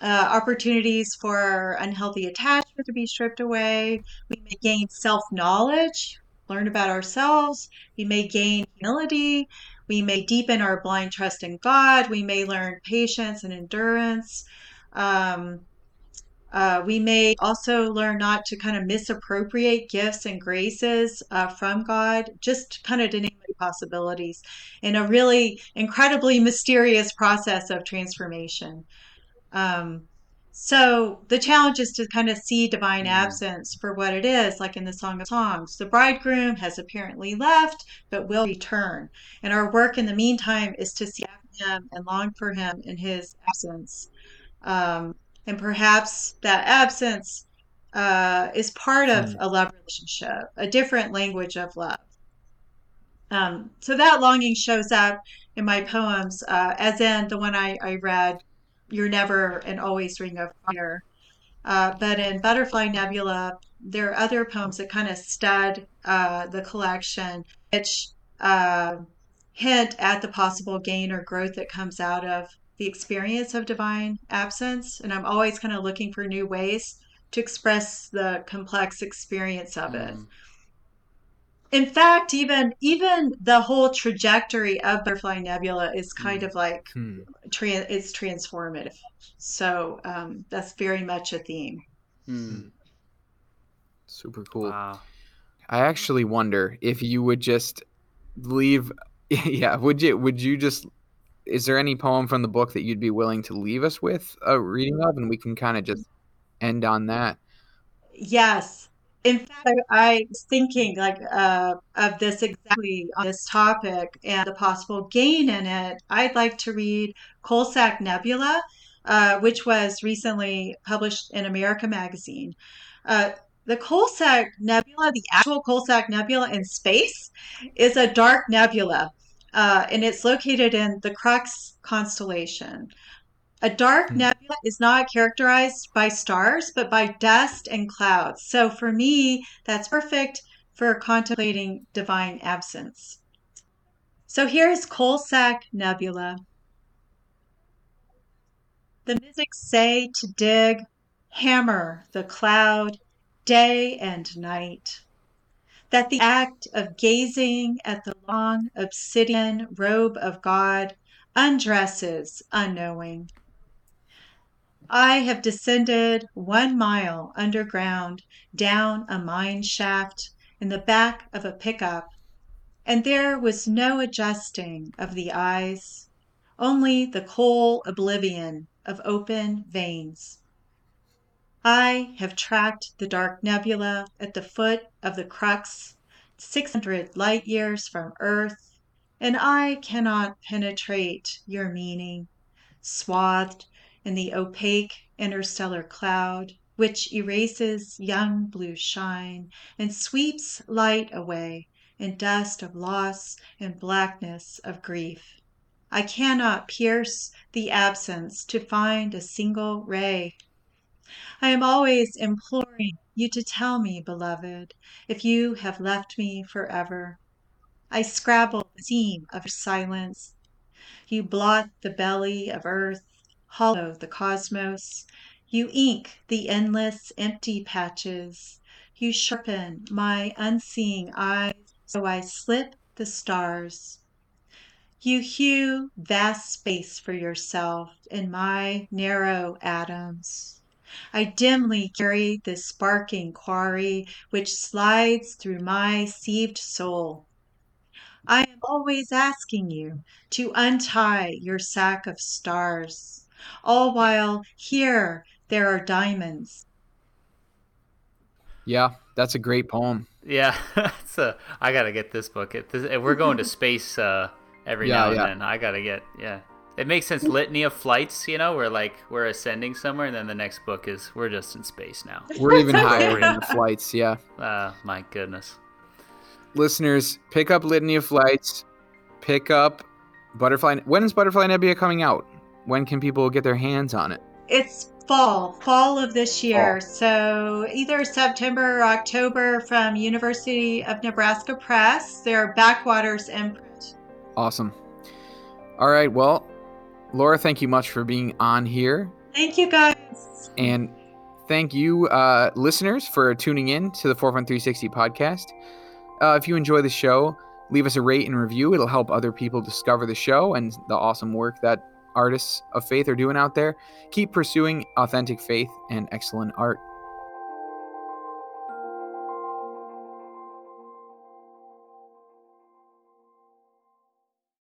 uh, opportunities for unhealthy attachment to be stripped away. We may gain self knowledge, learn about ourselves. We may gain humility. We may deepen our blind trust in God. We may learn patience and endurance. Um, uh, we may also learn not to kind of misappropriate gifts and graces uh, from God, just kind of to name the possibilities in a really incredibly mysterious process of transformation. Um, so the challenge is to kind of see divine Mhm. absence for what it is, like in the Song of Songs. The bridegroom has apparently left, but will return. And our work in the meantime is to see him and long for him in his absence. Um, and perhaps that absence uh, is part of a love relationship, a different language of love. Um, so that longing shows up in my poems, uh, as in the one I, I read, You're Never and Always Ring of Fire. Uh, but in Butterfly Nebula, there are other poems that kind of stud uh, the collection, which uh, hint at the possible gain or growth that comes out of the experience of divine absence. And I'm always kind of looking for new ways to express the complex experience of it. Mhm. In fact, even even the whole trajectory of Butterfly Nebula is kind of like Hmm. tran it's transformative. So um, that's very much a theme. Mm. super cool Wow. i actually wonder if you would just leave yeah would you would you just is there any poem from the book that you'd be willing to leave us with a reading of and we can kind of just end on that Yes. in fact, I was thinking like uh, of this exactly on this topic and the possible gain in it. I'd like to read Coalsack Nebula, uh, which was recently published in America Magazine. Uh, the Coalsack Nebula, the actual Coalsack Nebula in space, is a dark nebula, uh, and it's located in the Crux constellation. A dark Hmm. nebula is not characterized by stars, but by dust and clouds. So for me, that's perfect for contemplating divine absence. So here's Coalsack Nebula. The mystics say to dig, hammer the cloud, day and night. That the act of gazing at the long obsidian robe of God undresses unknowing. I have descended one mile underground down a mine shaft in the back of a pickup, and there was no adjusting of the eyes, only the coal oblivion of open veins. I have tracked the dark nebula at the foot of the crux, 600 light years from Earth, and I cannot penetrate your meaning, swathed in the opaque interstellar cloud, which erases young blue shine and sweeps light away in dust of loss and blackness of grief. I cannot pierce the absence to find a single ray. I am always imploring you to tell me, beloved, if you have left me forever. I scrabble the seam of silence. You blot the belly of earth, hollow the cosmos. You ink the endless empty patches. You sharpen my unseeing eyes so I slip the stars. You hew vast space for yourself in my narrow atoms. I dimly carry this sparking quarry which slides through my sieved soul. I am always asking you to untie your sack of stars, all while here there are diamonds. Yeah, that's a great poem. Yeah, it's a, I gotta get this book. If, this, if we're going to space uh, every Yeah, now and yeah. then, I gotta get yeah. It makes sense. Litany of flights, you know, we're like we're ascending somewhere, and then the next book is we're just in space now. We're even higher in the flights. Yeah. Uh, my goodness. Listeners, pick up Litany of Flights. Pick up Butterfly. When is Butterfly Nebula coming out? When can people get their hands on it? It's fall, fall of this year. So either September or October from University of Nebraska Press. Their Backwaters imprint. Awesome. All right. Well, Laura, thank you much for being on here. Thank you guys. And thank you, uh, listeners, for tuning in to the 41360 podcast. Uh, if you enjoy the show, leave us a rate and review. It'll help other people discover the show and the awesome work that artists of faith are doing out there. Keep pursuing authentic faith and excellent art.